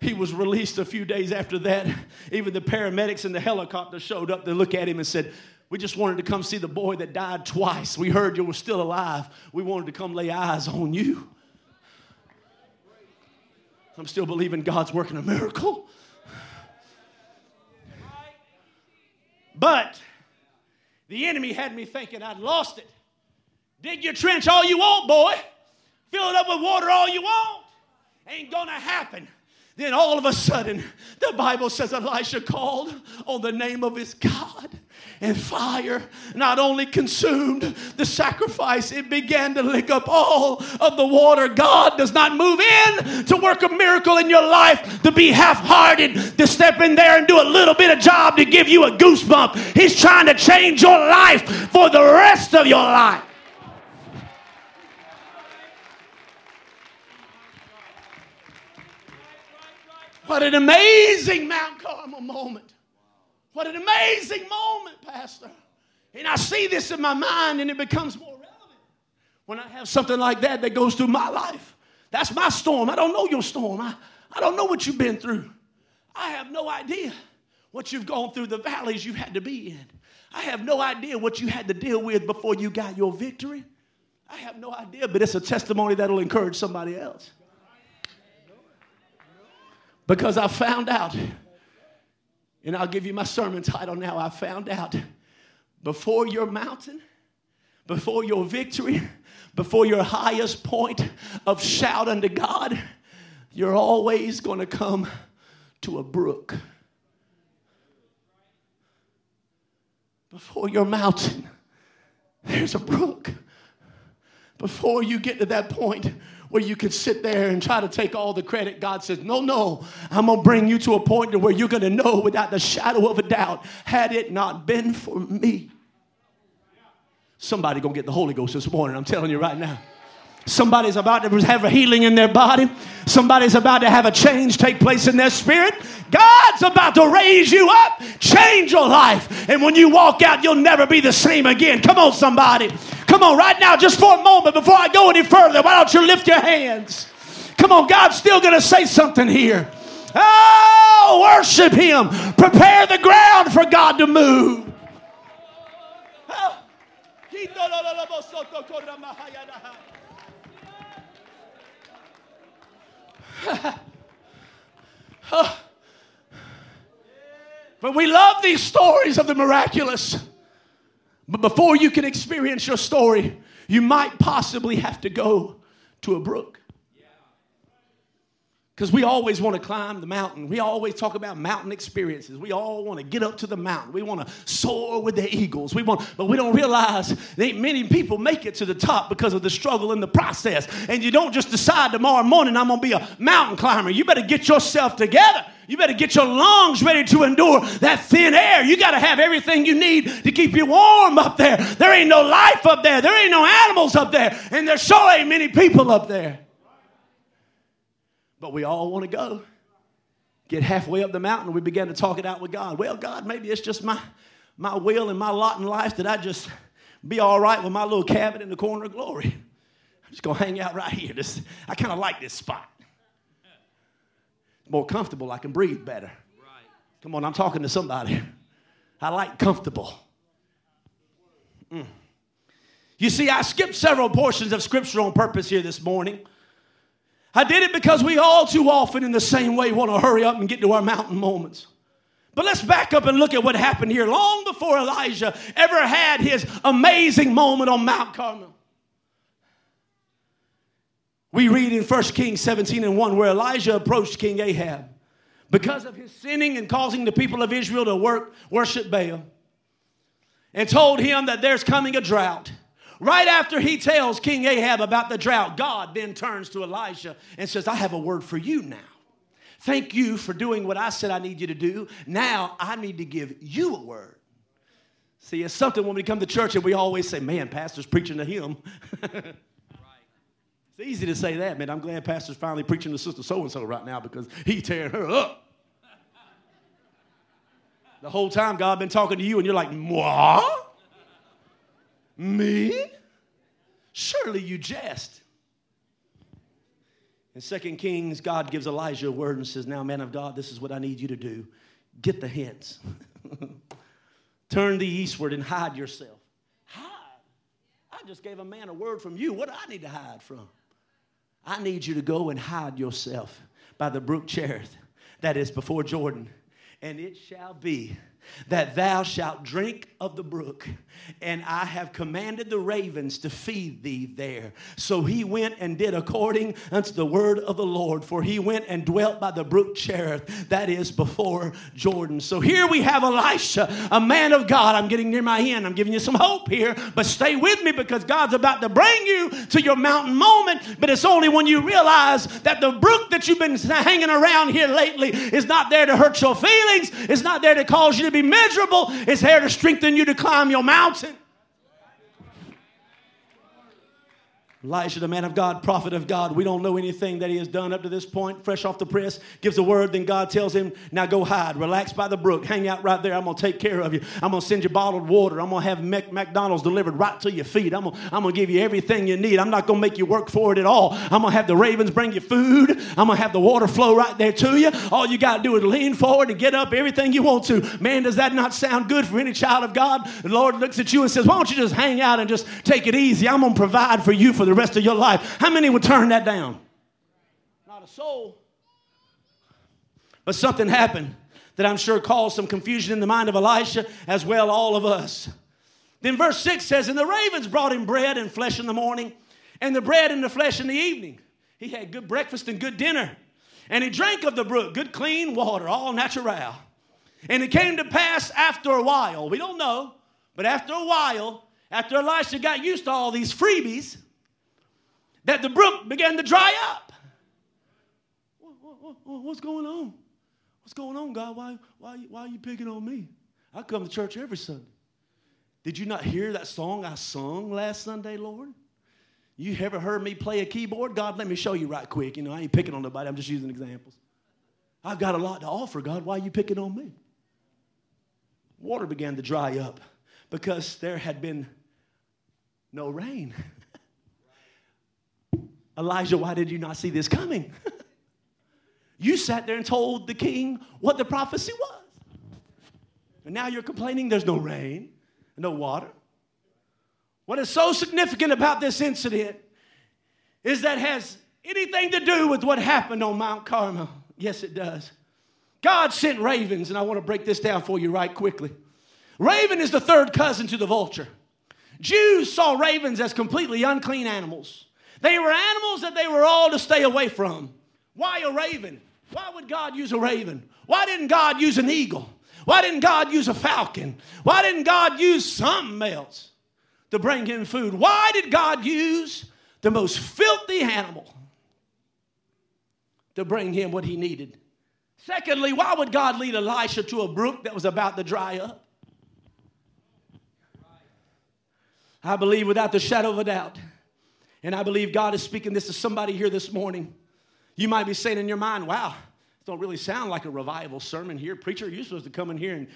He was released a few days after that. Even the paramedics in the helicopter showed up to look at him and said, We just wanted to come see the boy that died twice. We heard you were still alive. We wanted to come lay eyes on you. I'm still believing God's working a miracle. But the enemy had me thinking I'd lost it. Dig your trench all you want, boy. Fill it up with water all you want. Ain't gonna happen. Then all of a sudden, the Bible says Elijah called on the name of his God, and fire not only consumed the sacrifice, it began to lick up all of the water. God does not move in to work a miracle in your life to be half hearted, to step in there and do a little bit of job to give you a goosebump. He's trying to change your life for the rest of your life. What an amazing Mount Carmel moment. What an amazing moment, Pastor. And I see this in my mind, and it becomes more relevant when I have something like that that goes through my life. That's my storm. I don't know your storm. I, I don't know what you've been through. I have no idea what you've gone through, the valleys you've had to be in. I have no idea what you had to deal with before you got your victory. I have no idea, but it's a testimony that'll encourage somebody else. Because I found out, and I'll give you my sermon title now. I found out before your mountain, before your victory, before your highest point of shout unto God, you're always going to come to a brook. Before your mountain, there's a brook. Before you get to that point where you can sit there and try to take all the credit. God says, No, no, I'm going to bring you to a point to where you're going to know without the shadow of a doubt, had it not been for me. Somebody going to get the Holy Ghost this morning, I'm telling you right now. Somebody's about to have a healing in their body. Somebody's about to have a change take place in their spirit. God's about to raise you up, change your life. And when you walk out, you'll never be the same again. Come on, somebody. Come on, right now, just for a moment before I go any further, why don't you lift your hands? Come on, God's still going to say something here. Oh, worship Him. Prepare the ground for God to move. but we love these stories of the miraculous. But before you can experience your story, you might possibly have to go to a brook. Because we always want to climb the mountain. We always talk about mountain experiences. We all want to get up to the mountain. We want to soar with the eagles. We want, but we don't realize that many people make it to the top because of the struggle in the process. And you don't just decide tomorrow morning I'm going to be a mountain climber. You better get yourself together. You better get your lungs ready to endure that thin air. You got to have everything you need to keep you warm up there. There ain't no life up there. There ain't no animals up there. And there sure ain't many people up there. But we all want to go. Get halfway up the mountain, we begin to talk it out with God. Well, God, maybe it's just my, my will and my lot in life that I just be all right with my little cabin in the corner of glory. I'm just going to hang out right here. This, I kind of like this spot. It's more comfortable. I can breathe better. Right. Come on, I'm talking to somebody. I like comfortable. Mm. You see, I skipped several portions of scripture on purpose here this morning I did it because we all too often, in the same way, want to hurry up and get to our mountain moments. But let's back up and look at what happened here long before Elijah ever had his amazing moment on Mount Carmel. We read in 1 Kings 17 and 1 where Elijah approached King Ahab because of his sinning and causing the people of Israel to work, worship Baal and told him that there's coming a drought. Right after he tells King Ahab about the drought, God then turns to Elijah and says, I have a word for you now. Thank you for doing what I said I need you to do. Now I need to give you a word. See, it's something when we come to church and we always say, man, pastor's preaching to him. It's easy to say that, man. I'm glad pastor's finally preaching to sister so and so right now because he tearing her up. the whole time God been talking to you and you're like, what? Me? Surely you jest. In 2 Kings, God gives Elijah a word and says, Now, man of God, this is what I need you to do. Get the hints. Turn the eastward and hide yourself. Hide? I just gave a man a word from you. What do I need to hide from? I need you to go and hide yourself by the brook Cherith that is before Jordan. And it shall be that thou shalt drink of the brook, and I have commanded the ravens to feed thee there. So he went and did according unto the word of the Lord, for he went and dwelt by the brook Cherith, that is before Jordan. So here we have Elijah, a man of God. I'm getting near my end. I'm giving you some hope here, but stay with me because God's about to bring you to your mountain moment. But it's only when you realize that the brook that you've been hanging around here lately is not there to hurt your feelings, it's not there to cause you to be miserable, it's here to strengthen you to climb your mountain. Elijah, the man of God, prophet of God, we don't know anything that he has done up to this point. Fresh off the press, gives a word, then God tells him, Now go hide, relax by the brook, hang out right there. I'm going to take care of you. I'm going to send you bottled water. I'm going to have Mac- McDonald's delivered right to your feet. I'm going to give you everything you need. I'm not going to make you work for it at all. I'm going to have the ravens bring you food. I'm going to have the water flow right there to you. All you got to do is lean forward and get up everything you want to. Man, does that not sound good for any child of God? The Lord looks at you and says, Why don't you just hang out and just take it easy? I'm going to provide for you for the the rest of your life. How many would turn that down? Not a soul. But something happened that I'm sure caused some confusion in the mind of Elijah as well all of us. Then verse 6 says, And the ravens brought him bread and flesh in the morning, and the bread and the flesh in the evening. He had good breakfast and good dinner. And he drank of the brook, good clean water, all natural. And it came to pass after a while, we don't know, but after a while, after Elijah got used to all these freebies, that the brook began to dry up. What's going on? What's going on, God? Why, why, why are you picking on me? I come to church every Sunday. Did you not hear that song I sung last Sunday, Lord? You ever heard me play a keyboard? God, let me show you right quick. You know, I ain't picking on nobody, I'm just using examples. I've got a lot to offer, God. Why are you picking on me? Water began to dry up because there had been no rain. Elijah, why did you not see this coming? you sat there and told the king what the prophecy was. And now you're complaining there's no rain, no water. What is so significant about this incident is that has anything to do with what happened on Mount Carmel. Yes, it does. God sent ravens, and I want to break this down for you right quickly. Raven is the third cousin to the vulture. Jews saw ravens as completely unclean animals. They were animals that they were all to stay away from. Why a raven? Why would God use a raven? Why didn't God use an eagle? Why didn't God use a falcon? Why didn't God use something else to bring him food? Why did God use the most filthy animal to bring him what he needed? Secondly, why would God lead Elijah to a brook that was about to dry up? I believe without the shadow of a doubt, and I believe God is speaking this to somebody here this morning. You might be saying in your mind, wow, it don't really sound like a revival sermon here. Preacher, you're supposed to come in here and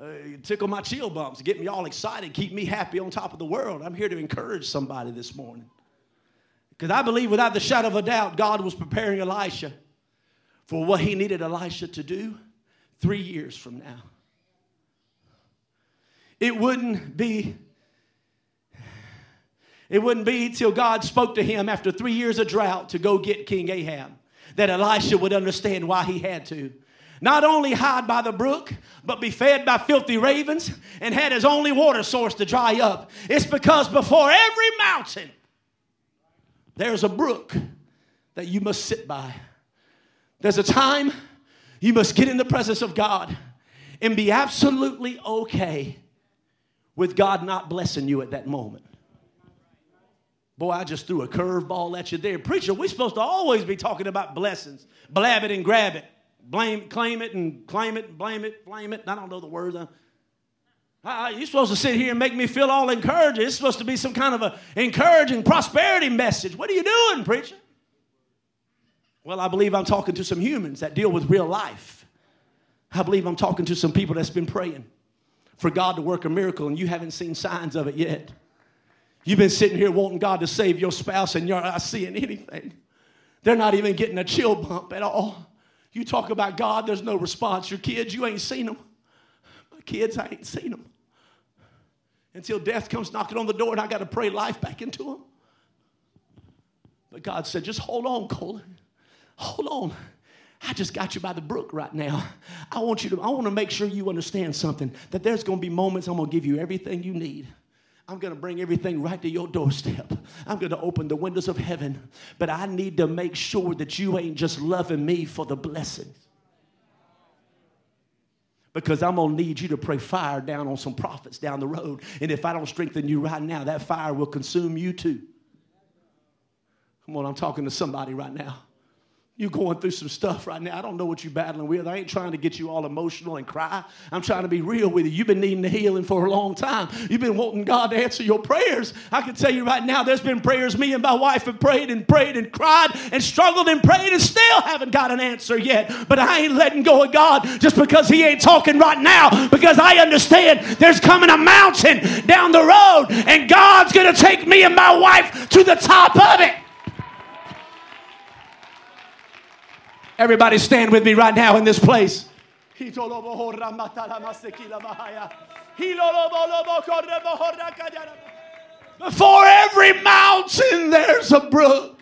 uh, tickle my chill bumps, get me all excited, keep me happy on top of the world. I'm here to encourage somebody this morning. Because I believe without the shadow of a doubt, God was preparing Elijah for what he needed Elijah to do three years from now. It wouldn't be it wouldn't be till God spoke to him after three years of drought to go get King Ahab that Elijah would understand why he had to. Not only hide by the brook, but be fed by filthy ravens and had his only water source to dry up. It's because before every mountain, there's a brook that you must sit by. There's a time you must get in the presence of God and be absolutely okay with God not blessing you at that moment. Boy, I just threw a curveball at you there. Preacher, we're supposed to always be talking about blessings. Blab it and grab it. Blame, claim it and claim it, and blame it, blame it. I don't know the words. Uh, you're supposed to sit here and make me feel all encouraged. It's supposed to be some kind of an encouraging prosperity message. What are you doing, preacher? Well, I believe I'm talking to some humans that deal with real life. I believe I'm talking to some people that's been praying for God to work a miracle and you haven't seen signs of it yet. You've been sitting here wanting God to save your spouse and you're not seeing anything. They're not even getting a chill bump at all. You talk about God, there's no response. Your kids, you ain't seen them. My kids, I ain't seen them. Until death comes knocking on the door and I got to pray life back into them. But God said, just hold on, Colin. Hold on. I just got you by the brook right now. I want you to, I want to make sure you understand something that there's going to be moments I'm going to give you everything you need. I'm going to bring everything right to your doorstep. I'm going to open the windows of heaven. But I need to make sure that you ain't just loving me for the blessings. Because I'm going to need you to pray fire down on some prophets down the road. And if I don't strengthen you right now, that fire will consume you too. Come on, I'm talking to somebody right now. You're going through some stuff right now. I don't know what you're battling with. I ain't trying to get you all emotional and cry. I'm trying to be real with you. You've been needing the healing for a long time. You've been wanting God to answer your prayers. I can tell you right now, there's been prayers me and my wife have prayed and prayed and cried and struggled and prayed and still haven't got an answer yet. But I ain't letting go of God just because He ain't talking right now because I understand there's coming a mountain down the road and God's going to take me and my wife to the top of it. Everybody stand with me right now in this place. Before every mountain, there's a brook.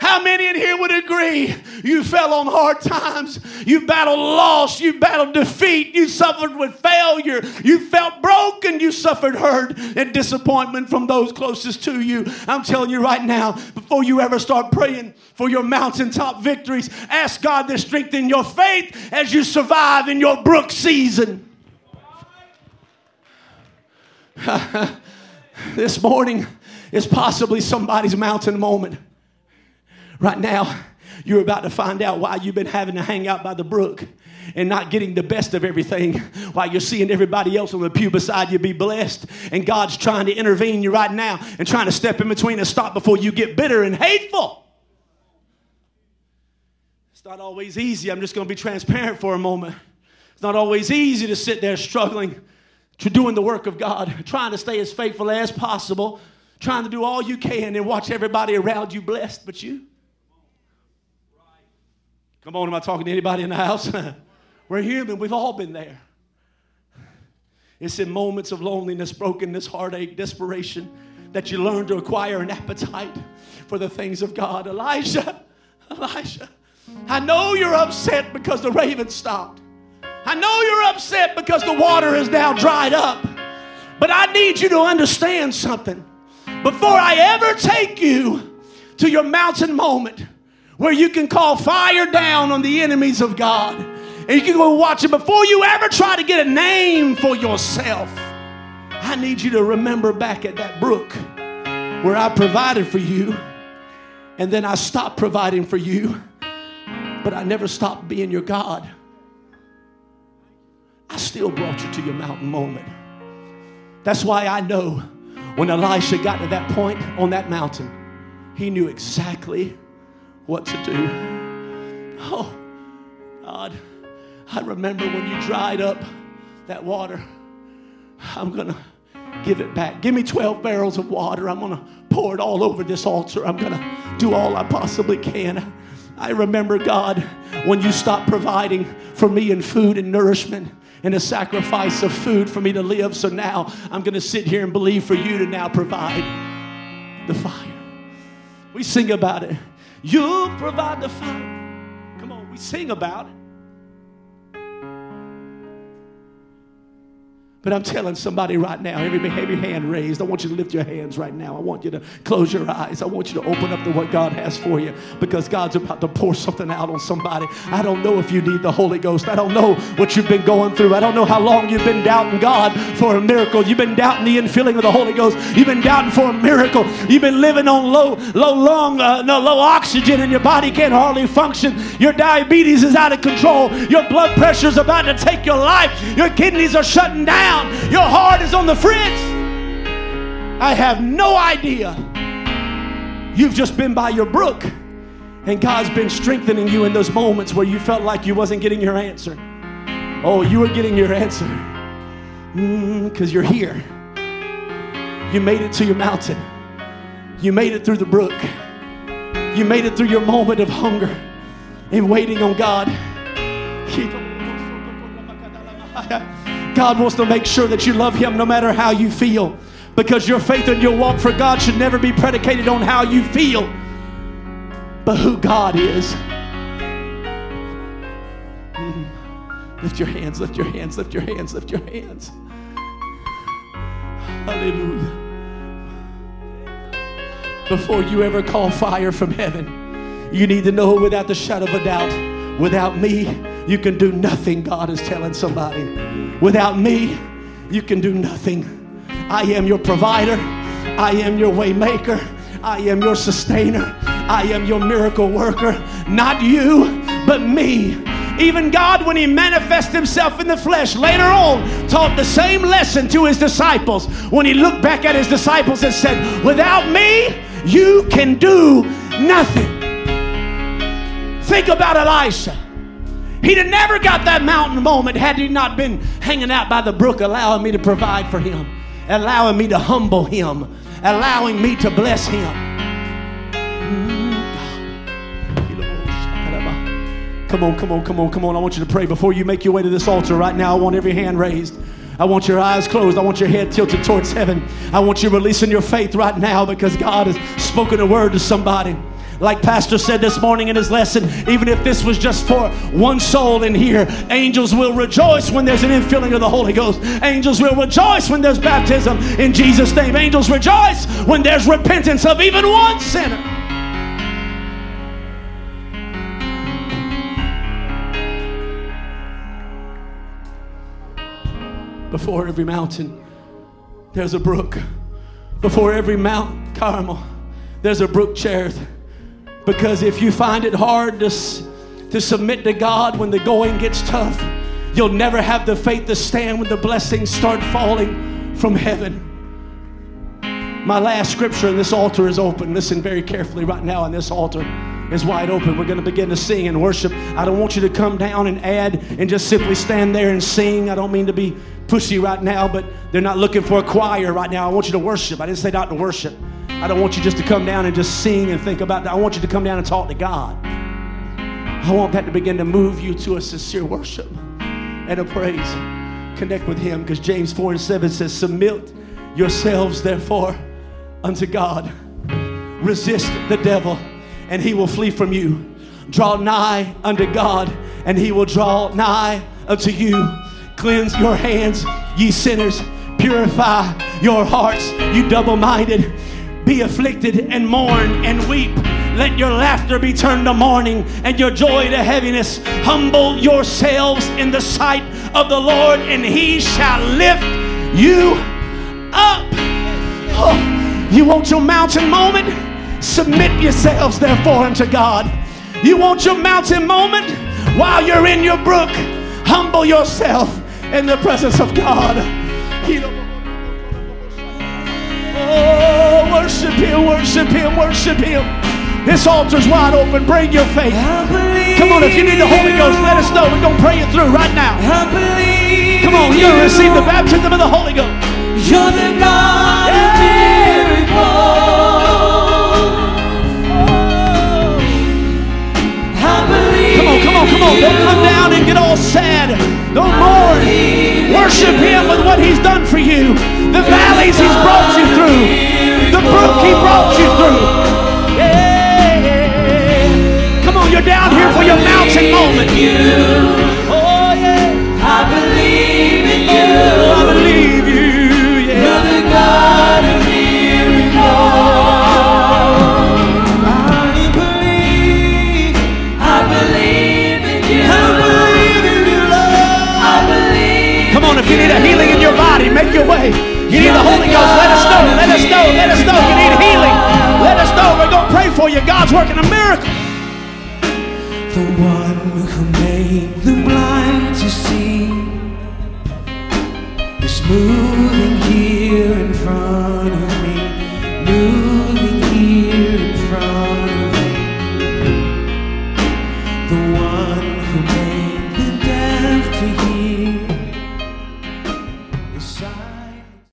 How many in here would agree you fell on hard times? You battled loss. You battled defeat. You suffered with failure. You felt broken. You suffered hurt and disappointment from those closest to you. I'm telling you right now, before you ever start praying for your mountaintop victories, ask God to strengthen your faith as you survive in your brook season. this morning is possibly somebody's mountain moment. Right now, you're about to find out why you've been having to hang out by the brook and not getting the best of everything while you're seeing everybody else on the pew beside you be blessed. And God's trying to intervene you right now and trying to step in between and stop before you get bitter and hateful. It's not always easy. I'm just going to be transparent for a moment. It's not always easy to sit there struggling to doing the work of God, trying to stay as faithful as possible, trying to do all you can and watch everybody around you blessed but you. Come on, am I talking to anybody in the house? We're human, we've all been there. It's in moments of loneliness, brokenness, heartache, desperation that you learn to acquire an appetite for the things of God. Elijah, Elijah, I know you're upset because the raven stopped. I know you're upset because the water is now dried up. But I need you to understand something. Before I ever take you to your mountain moment, where you can call fire down on the enemies of God. And you can go watch it before you ever try to get a name for yourself. I need you to remember back at that brook where I provided for you, and then I stopped providing for you, but I never stopped being your God. I still brought you to your mountain moment. That's why I know when Elijah got to that point on that mountain, he knew exactly what to do. Oh, God, I remember when you dried up that water. I'm going to give it back. Give me 12 barrels of water. I'm going to pour it all over this altar. I'm going to do all I possibly can. I remember, God, when you stopped providing for me in food and nourishment and a sacrifice of food for me to live. So now I'm going to sit here and believe for you to now provide the fire. We sing about it. You provide the fire. Come on, we sing about it. But I'm telling somebody right now, every your hand raised. I want you to lift your hands right now. I want you to close your eyes. I want you to open up to what God has for you because God's about to pour something out on somebody. I don't know if you need the Holy Ghost. I don't know what you've been going through. I don't know how long you've been doubting God for a miracle. You've been doubting the infilling of the Holy Ghost. You've been doubting for a miracle. You've been living on low, low, long, uh, no, low oxygen, and your body can't hardly function. Your diabetes is out of control. Your blood pressure is about to take your life. Your kidneys are shutting down Your heart is on the fritz. I have no idea. You've just been by your brook, and God's been strengthening you in those moments where you felt like you wasn't getting your answer. Oh, you were getting your answer because mm, you're here. You made it to your mountain. You made it through the brook. You made it through your moment of hunger and waiting on God. God wants to make sure that you love Him no matter how you feel. Because your faith and your walk for God should never be predicated on how you feel, but who God is. Lift your hands, lift your hands, lift your hands, lift your hands. Hallelujah. Before you ever call fire from heaven, you need to know without the shadow of a doubt, without me, you can do nothing, God is telling somebody. Without me, you can do nothing. I am your provider. I am your waymaker. I am your sustainer. I am your miracle worker. Not you, but me. Even God, when He manifested Himself in the flesh, later on taught the same lesson to His disciples. When He looked back at His disciples and said, Without me, you can do nothing. Think about Elijah. He'd have never got that mountain moment had he not been hanging out by the brook, allowing me to provide for him, allowing me to humble him, allowing me to bless him. Come on, come on, come on, come on. I want you to pray before you make your way to this altar right now. I want every hand raised. I want your eyes closed. I want your head tilted towards heaven. I want you releasing your faith right now because God has spoken a word to somebody. Like Pastor said this morning in his lesson, even if this was just for one soul in here, angels will rejoice when there's an infilling of the Holy Ghost. Angels will rejoice when there's baptism in Jesus' name. Angels rejoice when there's repentance of even one sinner. Before every mountain, there's a brook. Before every Mount Carmel, there's a brook Cherith. Because if you find it hard to, to submit to God when the going gets tough, you'll never have the faith to stand when the blessings start falling from heaven. My last scripture in this altar is open. Listen very carefully right now, and this altar is wide open. We're going to begin to sing and worship. I don't want you to come down and add and just simply stand there and sing. I don't mean to be pushy right now, but they're not looking for a choir right now. I want you to worship. I didn't say not to worship. I don't want you just to come down and just sing and think about that. I want you to come down and talk to God. I want that to begin to move you to a sincere worship and a praise. Connect with Him because James 4 and 7 says, Submit yourselves, therefore, unto God. Resist the devil, and he will flee from you. Draw nigh unto God, and he will draw nigh unto you. Cleanse your hands, ye sinners. Purify your hearts, you double minded. Be afflicted and mourn and weep. Let your laughter be turned to mourning and your joy to heaviness. Humble yourselves in the sight of the Lord, and he shall lift you up. Oh, you want your mountain moment? Submit yourselves, therefore, unto God. You want your mountain moment? While you're in your brook, humble yourself in the presence of God. Oh, worship Him, worship Him, worship Him. This altar's wide open. Bring your faith. Come on, if you need the Holy Ghost, let us know. We're going to pray it through right now. Come on, you're going to receive the baptism of the Holy Ghost. You're the God of miracles. I believe. Come on, come on, come on. Don't come down and get all sad. Don't mourn. Worship Him with what He's done for you. The valleys He's brought you through. The He brought you through. Yeah. Come on, you're down here for your mountain moment. Oh, yeah. I believe in you. Oh, I believe you. Yeah. You're the God of miracles. I believe. I believe in you. I believe in you, Lord. I believe. Come on, if you need a healing in your body, make your way. You need the Holy Ghost, let us know, let us know. if You need healing, let us know. We're going to pray for you. God's working a miracle.